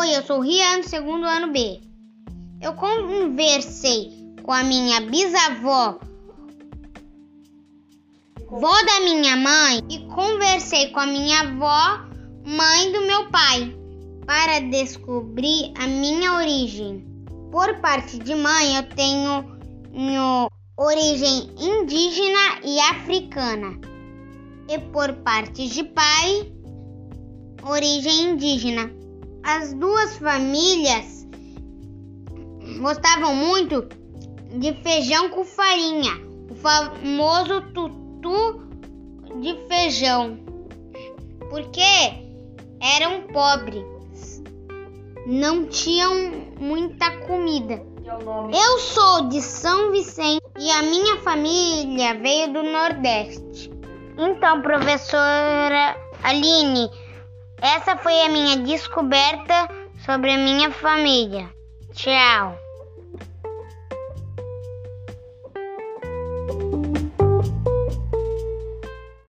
Oi, eu sou Rian, segundo ano B. Eu conversei com a minha bisavó, vó da minha mãe, e conversei com a minha avó, mãe do meu pai, para descobrir a minha origem. Por parte de mãe, eu tenho, tenho origem indígena e africana. E por parte de pai, origem indígena. As duas famílias gostavam muito de feijão com farinha, o famoso tutu de feijão, porque eram pobres, não tinham muita comida. Eu sou de São Vicente e a minha família veio do Nordeste. Então, professora Aline, essa foi a minha descoberta sobre a minha família. Tchau.